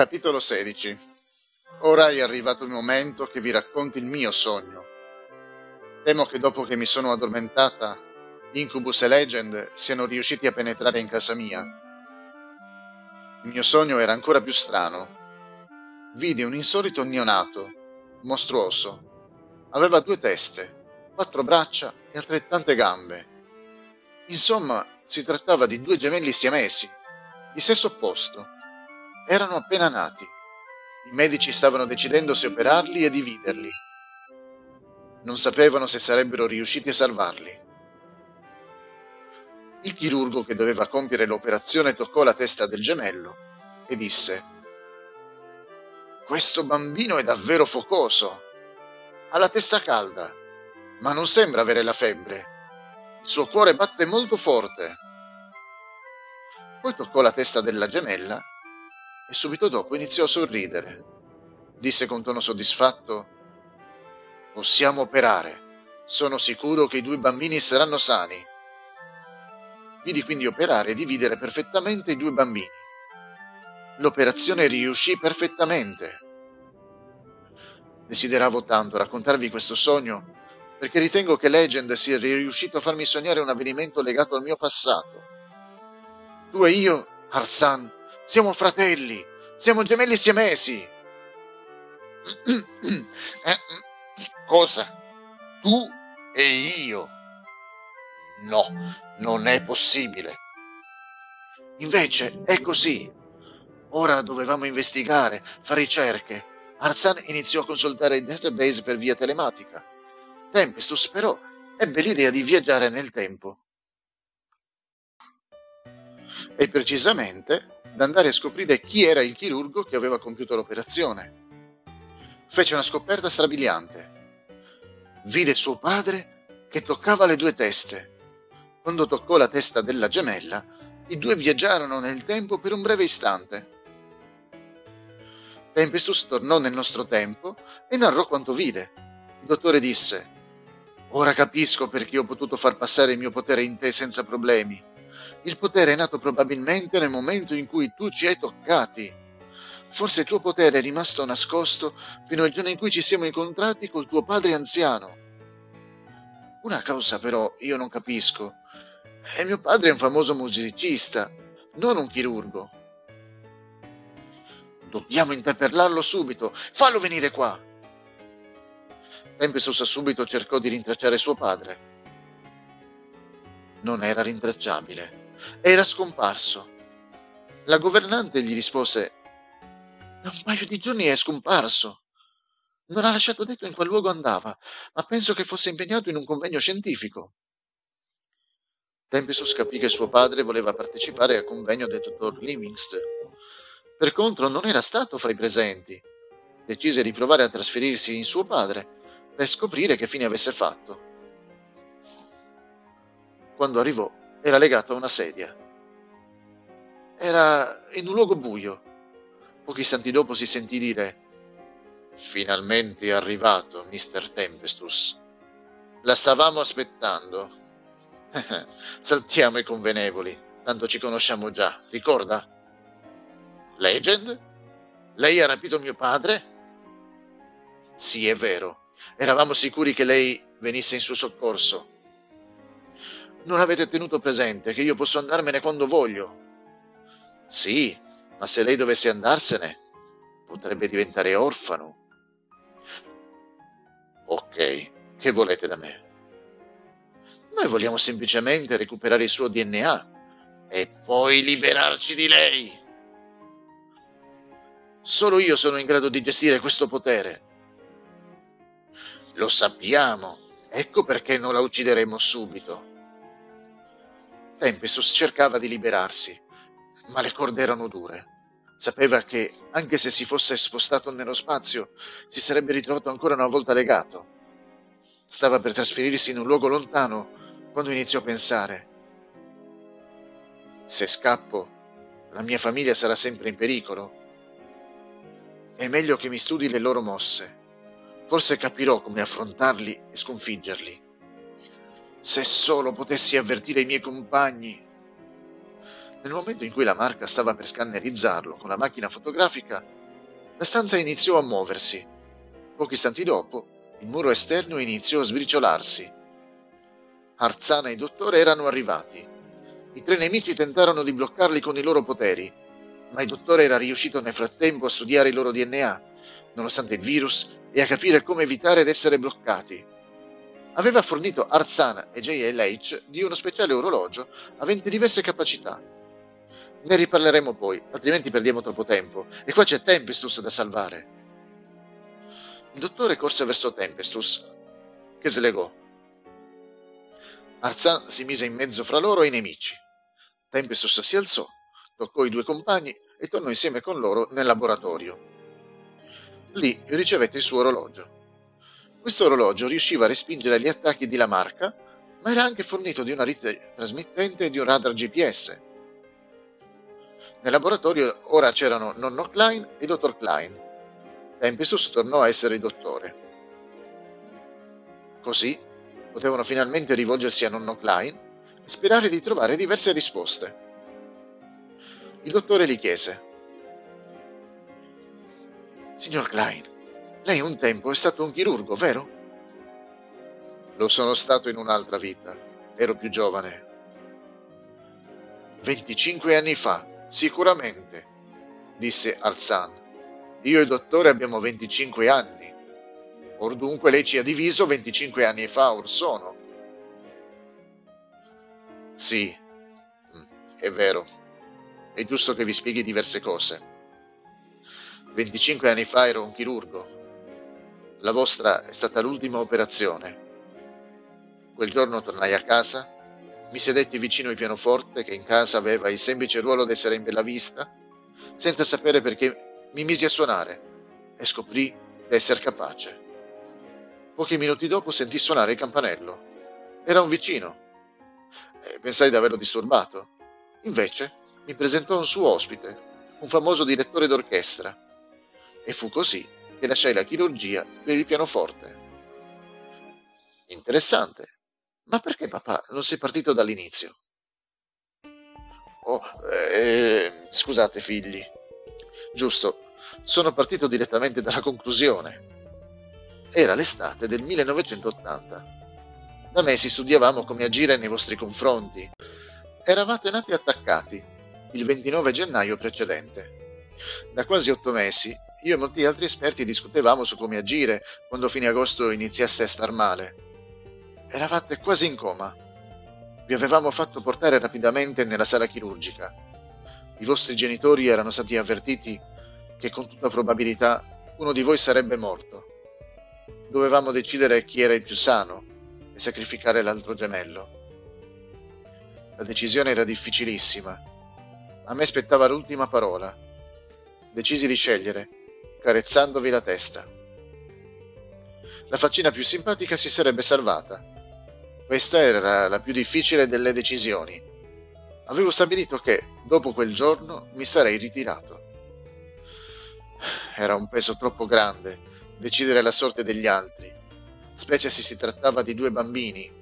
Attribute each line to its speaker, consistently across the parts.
Speaker 1: Capitolo 16 Ora è arrivato il momento che vi racconti il mio sogno. Temo che dopo che mi sono addormentata, Incubus e Legend siano riusciti a penetrare in casa mia. Il mio sogno era ancora più strano. Vidi un insolito neonato, mostruoso. Aveva due teste, quattro braccia e altrettante gambe. Insomma, si trattava di due gemelli siamesi, di sesso opposto. Erano appena nati. I medici stavano decidendo se operarli e dividerli. Non sapevano se sarebbero riusciti a salvarli. Il chirurgo che doveva compiere l'operazione toccò la testa del gemello e disse Questo bambino è davvero focoso. Ha la testa calda, ma non sembra avere la febbre. Il suo cuore batte molto forte. Poi toccò la testa della gemella e subito dopo iniziò a sorridere. Disse con tono soddisfatto Possiamo operare. Sono sicuro che i due bambini saranno sani. Vidi quindi operare e dividere perfettamente i due bambini. L'operazione riuscì perfettamente. Desideravo tanto raccontarvi questo sogno perché ritengo che Legend sia riuscito a farmi sognare un avvenimento legato al mio passato. Tu e io, Arzan, siamo fratelli, siamo gemelli siamesi.
Speaker 2: Eh, cosa? Tu e io? No, non è possibile.
Speaker 1: Invece è così. Ora dovevamo investigare, fare ricerche. Arzan iniziò a consultare il database per via telematica. Tempestus però ebbe l'idea di viaggiare nel tempo. E precisamente d'andare a scoprire chi era il chirurgo che aveva compiuto l'operazione. Fece una scoperta strabiliante. Vide suo padre che toccava le due teste. Quando toccò la testa della gemella, i due viaggiarono nel tempo per un breve istante. Tempestus tornò nel nostro tempo e narrò quanto vide. Il dottore disse: Ora capisco perché ho potuto far passare il mio potere in te senza problemi. Il potere è nato probabilmente nel momento in cui tu ci hai toccati. Forse il tuo potere è rimasto nascosto fino al giorno in cui ci siamo incontrati col tuo padre anziano. Una cosa però io non capisco. E mio padre è un famoso musicista, non un chirurgo. Dobbiamo interpellarlo subito. Fallo venire qua. Tempestus subito cercò di rintracciare suo padre. Non era rintracciabile. Era scomparso. La governante gli rispose Da un paio di giorni è scomparso. Non ha lasciato detto in qual luogo andava, ma penso che fosse impegnato in un convegno scientifico. Tempestus capì che suo padre voleva partecipare al convegno del dottor Livingstone. Per contro non era stato fra i presenti. Decise di provare a trasferirsi in suo padre per scoprire che fine avesse fatto. Quando arrivò era legato a una sedia. Era in un luogo buio. Pochi istanti dopo si sentì dire Finalmente è arrivato, Mr. Tempestus. La stavamo aspettando. Saltiamo i convenevoli, tanto ci conosciamo già, ricorda? Legend? Lei ha rapito mio padre? Sì, è vero. Eravamo sicuri che lei venisse in suo soccorso. Non avete tenuto presente che io posso andarmene quando voglio. Sì, ma se lei dovesse andarsene, potrebbe diventare orfano. Ok, che volete da me? Noi vogliamo semplicemente recuperare il suo DNA e poi liberarci di lei. Solo io sono in grado di gestire questo potere. Lo sappiamo. Ecco perché non la uccideremo subito. Tempestus cercava di liberarsi, ma le corde erano dure. Sapeva che, anche se si fosse spostato nello spazio, si sarebbe ritrovato ancora una volta legato. Stava per trasferirsi in un luogo lontano quando iniziò a pensare. Se scappo, la mia famiglia sarà sempre in pericolo. È meglio che mi studi le loro mosse forse capirò come affrontarli e sconfiggerli. Se solo potessi avvertire i miei compagni. Nel momento in cui la marca stava per scannerizzarlo con la macchina fotografica, la stanza iniziò a muoversi. Pochi istanti dopo, il muro esterno iniziò a sbriciolarsi. Arzana e il dottore erano arrivati. I tre nemici tentarono di bloccarli con i loro poteri, ma il dottore era riuscito nel frattempo a studiare il loro DNA, nonostante il virus, e a capire come evitare di essere bloccati. Aveva fornito Arzana e JLH di uno speciale orologio avente diverse capacità. Ne riparleremo poi, altrimenti perdiamo troppo tempo, e qua c'è Tempestus da salvare. Il dottore corse verso Tempestus, che slegò. Arzan si mise in mezzo fra loro e i nemici. Tempestus si alzò, toccò i due compagni e tornò insieme con loro nel laboratorio. Lì ricevette il suo orologio. Questo orologio riusciva a respingere gli attacchi di Lamarca, ma era anche fornito di una rete trasmittente e di un radar GPS. Nel laboratorio ora c'erano nonno Klein e dottor Klein. Tempestus tornò a essere dottore. Così potevano finalmente rivolgersi a nonno Klein e sperare di trovare diverse risposte. Il dottore gli chiese: Signor Klein, lei un tempo è stato un chirurgo, vero? Lo sono stato in un'altra vita. Ero più giovane. 25 anni fa, sicuramente, disse Arzan. Io e il dottore abbiamo 25 anni. Or dunque lei ci ha diviso 25 anni fa or sono. Sì, è vero. È giusto che vi spieghi diverse cose. 25 anni fa ero un chirurgo. La vostra è stata l'ultima operazione. Quel giorno tornai a casa, mi sedetti vicino al pianoforte che in casa aveva il semplice ruolo di essere in bella vista, senza sapere perché mi misi a suonare e scoprì di essere capace. Pochi minuti dopo sentì suonare il campanello. Era un vicino. E pensai di averlo disturbato. Invece mi presentò un suo ospite, un famoso direttore d'orchestra. E fu così che lasciai la chirurgia per il pianoforte. Interessante. Ma perché papà non sei partito dall'inizio? Oh, eh, scusate figli. Giusto, sono partito direttamente dalla conclusione. Era l'estate del 1980. Da mesi studiavamo come agire nei vostri confronti. Eravate nati attaccati il 29 gennaio precedente. Da quasi otto mesi io e molti altri esperti discutevamo su come agire quando fine agosto iniziaste a star male. Eravate quasi in coma. Vi avevamo fatto portare rapidamente nella sala chirurgica. I vostri genitori erano stati avvertiti che con tutta probabilità uno di voi sarebbe morto. Dovevamo decidere chi era il più sano e sacrificare l'altro gemello. La decisione era difficilissima. A me spettava l'ultima parola. Decisi di scegliere carezzandovi la testa. La faccina più simpatica si sarebbe salvata. Questa era la più difficile delle decisioni. Avevo stabilito che, dopo quel giorno, mi sarei ritirato. Era un peso troppo grande decidere la sorte degli altri, specie se si trattava di due bambini.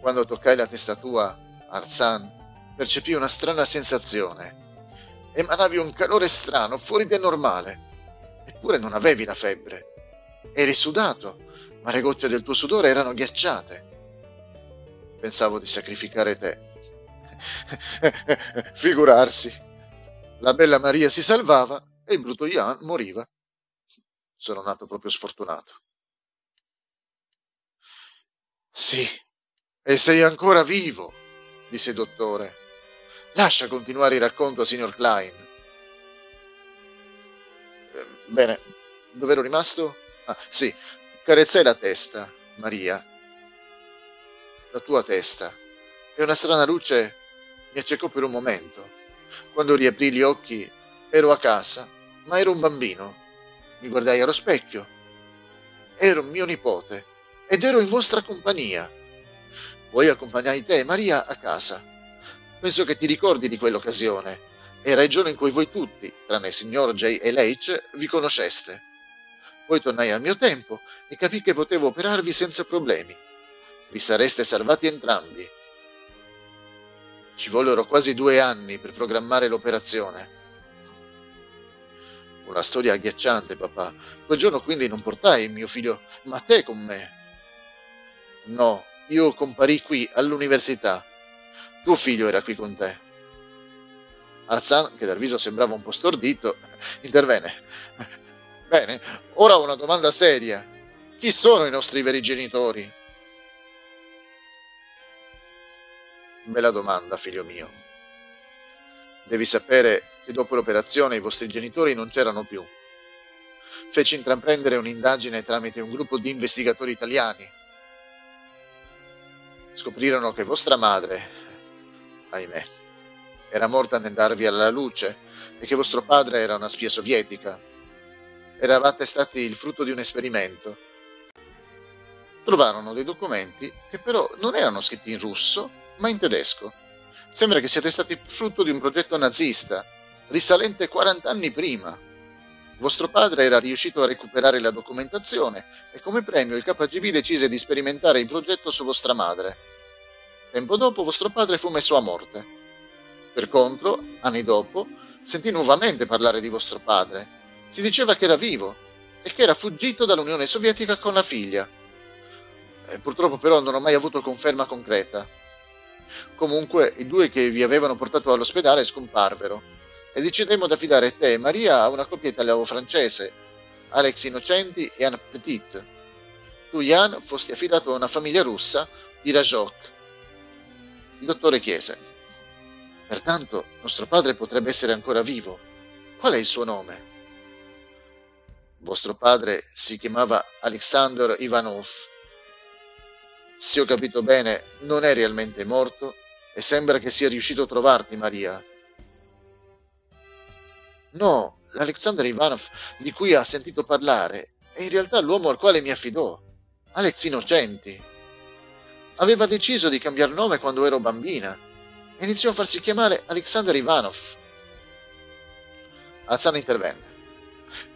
Speaker 1: Quando toccai la testa tua, Arzan, percepì una strana sensazione emanavi un calore strano, fuori del normale. Eppure non avevi la febbre. Eri sudato, ma le gocce del tuo sudore erano ghiacciate. Pensavo di sacrificare te. Figurarsi. La bella Maria si salvava e il brutto Ian moriva. Sono nato proprio sfortunato. Sì, e sei ancora vivo, disse il dottore Lascia continuare il racconto, signor Klein. Eh, bene, dove ero rimasto? Ah, sì, carezzai la testa, Maria. La tua testa. E una strana luce mi accecò per un momento. Quando riaprì gli occhi ero a casa, ma ero un bambino. Mi guardai allo specchio. Ero mio nipote ed ero in vostra compagnia. Poi accompagnai te, Maria, a casa. Penso che ti ricordi di quell'occasione. Era il giorno in cui voi tutti, tranne il signor J. e Leitch, vi conosceste. Poi tornai al mio tempo e capì che potevo operarvi senza problemi. Vi sareste salvati entrambi. Ci vollero quasi due anni per programmare l'operazione. Una storia agghiacciante, papà. Quel giorno quindi non portai mio figlio Matteo con me. No, io comparì qui all'università. Tuo figlio era qui con te. Arzan, che dal viso sembrava un po' stordito, intervenne. Bene, ora una domanda seria. Chi sono i nostri veri genitori? Bella domanda, figlio mio. Devi sapere che dopo l'operazione i vostri genitori non c'erano più. Feci intraprendere un'indagine tramite un gruppo di investigatori italiani. Scoprirono che vostra madre, ahimè, era morta nel darvi alla luce che vostro padre era una spia sovietica. Eravate stati il frutto di un esperimento. Trovarono dei documenti che però non erano scritti in russo, ma in tedesco. Sembra che siate stati frutto di un progetto nazista, risalente 40 anni prima. Vostro padre era riuscito a recuperare la documentazione e come premio il KGB decise di sperimentare il progetto su vostra madre. Tempo dopo vostro padre fu messo a morte. Per contro, anni dopo, sentì nuovamente parlare di vostro padre. Si diceva che era vivo e che era fuggito dall'Unione Sovietica con la figlia. E purtroppo però non ho mai avuto conferma concreta. Comunque i due che vi avevano portato all'ospedale scomparvero e decidemmo di affidare te e Maria a una coppia italo-francese, Alex Innocenti e Anne Petit. Tu, Jan, fosti affidato a una famiglia russa, i Rajok. Il dottore chiese. Pertanto nostro padre potrebbe essere ancora vivo. Qual è il suo nome? Vostro padre si chiamava Alexander Ivanov se ho capito bene, non è realmente morto e sembra che sia riuscito a trovarti, Maria. No, l'Alexander Ivanov di cui ha sentito parlare è in realtà l'uomo al quale mi affidò, Alex Innocenti. Aveva deciso di cambiare nome quando ero bambina e iniziò a farsi chiamare Alexander Ivanov. Alzana intervenne.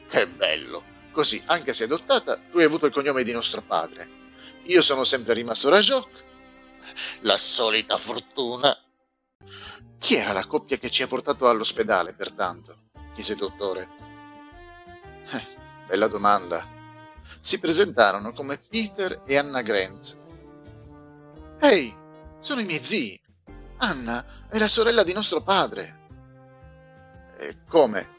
Speaker 1: Che bello! Così, anche se adottata, tu hai avuto il cognome di nostro padre. Io sono sempre rimasto Rajok. La solita fortuna. Chi era la coppia che ci ha portato all'ospedale, pertanto? chiese il dottore. Eh, bella domanda. Si presentarono come Peter e Anna Grant. Ehi, sono i miei zii. Anna è la sorella di nostro padre. E come?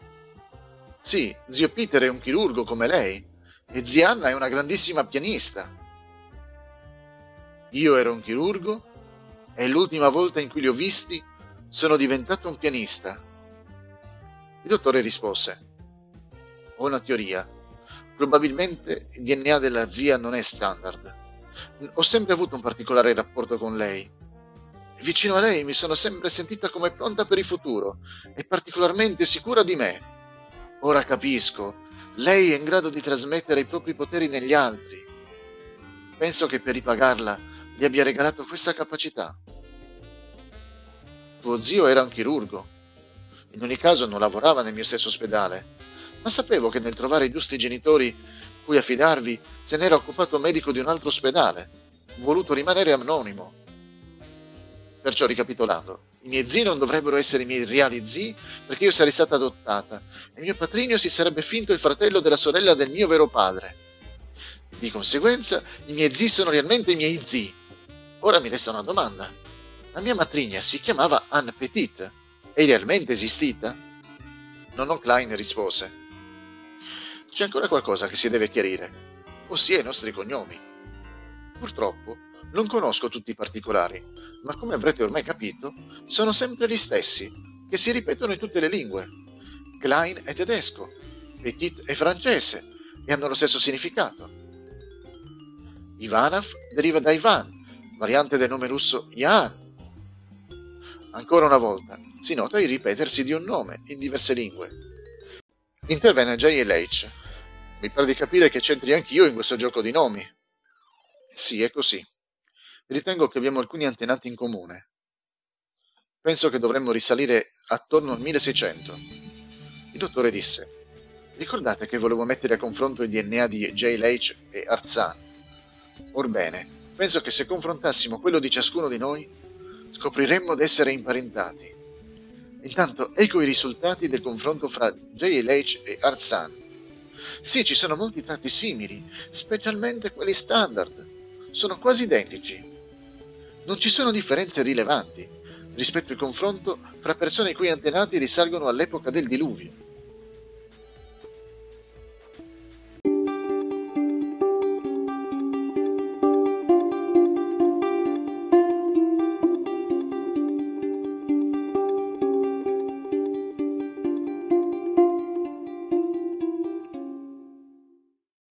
Speaker 1: Sì, zio Peter è un chirurgo come lei e zia Anna è una grandissima pianista. Io ero un chirurgo e l'ultima volta in cui li ho visti sono diventato un pianista. Il dottore rispose, ho una teoria. Probabilmente il DNA della zia non è standard. Ho sempre avuto un particolare rapporto con lei. Vicino a lei mi sono sempre sentita come pronta per il futuro e particolarmente sicura di me. Ora capisco, lei è in grado di trasmettere i propri poteri negli altri. Penso che per ripagarla gli abbia regalato questa capacità. Tuo zio era un chirurgo. In ogni caso non lavorava nel mio stesso ospedale, ma sapevo che nel trovare i giusti genitori cui affidarvi se n'era occupato medico di un altro ospedale, voluto rimanere anonimo. Perciò ricapitolando, i miei zii non dovrebbero essere i miei reali zii perché io sarei stata adottata e mio patrigno si sarebbe finto il fratello della sorella del mio vero padre. Di conseguenza, i miei zii sono realmente i miei zii Ora mi resta una domanda. La mia matrigna si chiamava Anne Petit. È realmente esistita? Nonno Klein rispose. C'è ancora qualcosa che si deve chiarire, ossia i nostri cognomi. Purtroppo non conosco tutti i particolari, ma come avrete ormai capito, sono sempre gli stessi, che si ripetono in tutte le lingue. Klein è tedesco, Petit è francese e hanno lo stesso significato. Ivanov deriva da Ivan, variante del nome russo Jan. Ancora una volta, si nota il ripetersi di un nome in diverse lingue. Intervenne JLH. Mi pare di capire che c'entri anch'io in questo gioco di nomi. Sì, è così. Ritengo che abbiamo alcuni antenati in comune. Penso che dovremmo risalire attorno al 1600. Il dottore disse: Ricordate che volevo mettere a confronto il DNA di JLH e Arzan? Orbene, Penso che se confrontassimo quello di ciascuno di noi, scopriremmo d'essere imparentati. Intanto ecco i risultati del confronto fra JLH e Arzan. Sì, ci sono molti tratti simili, specialmente quelli standard. Sono quasi identici. Non ci sono differenze rilevanti rispetto al confronto fra persone i cui antenati risalgono all'epoca del diluvio.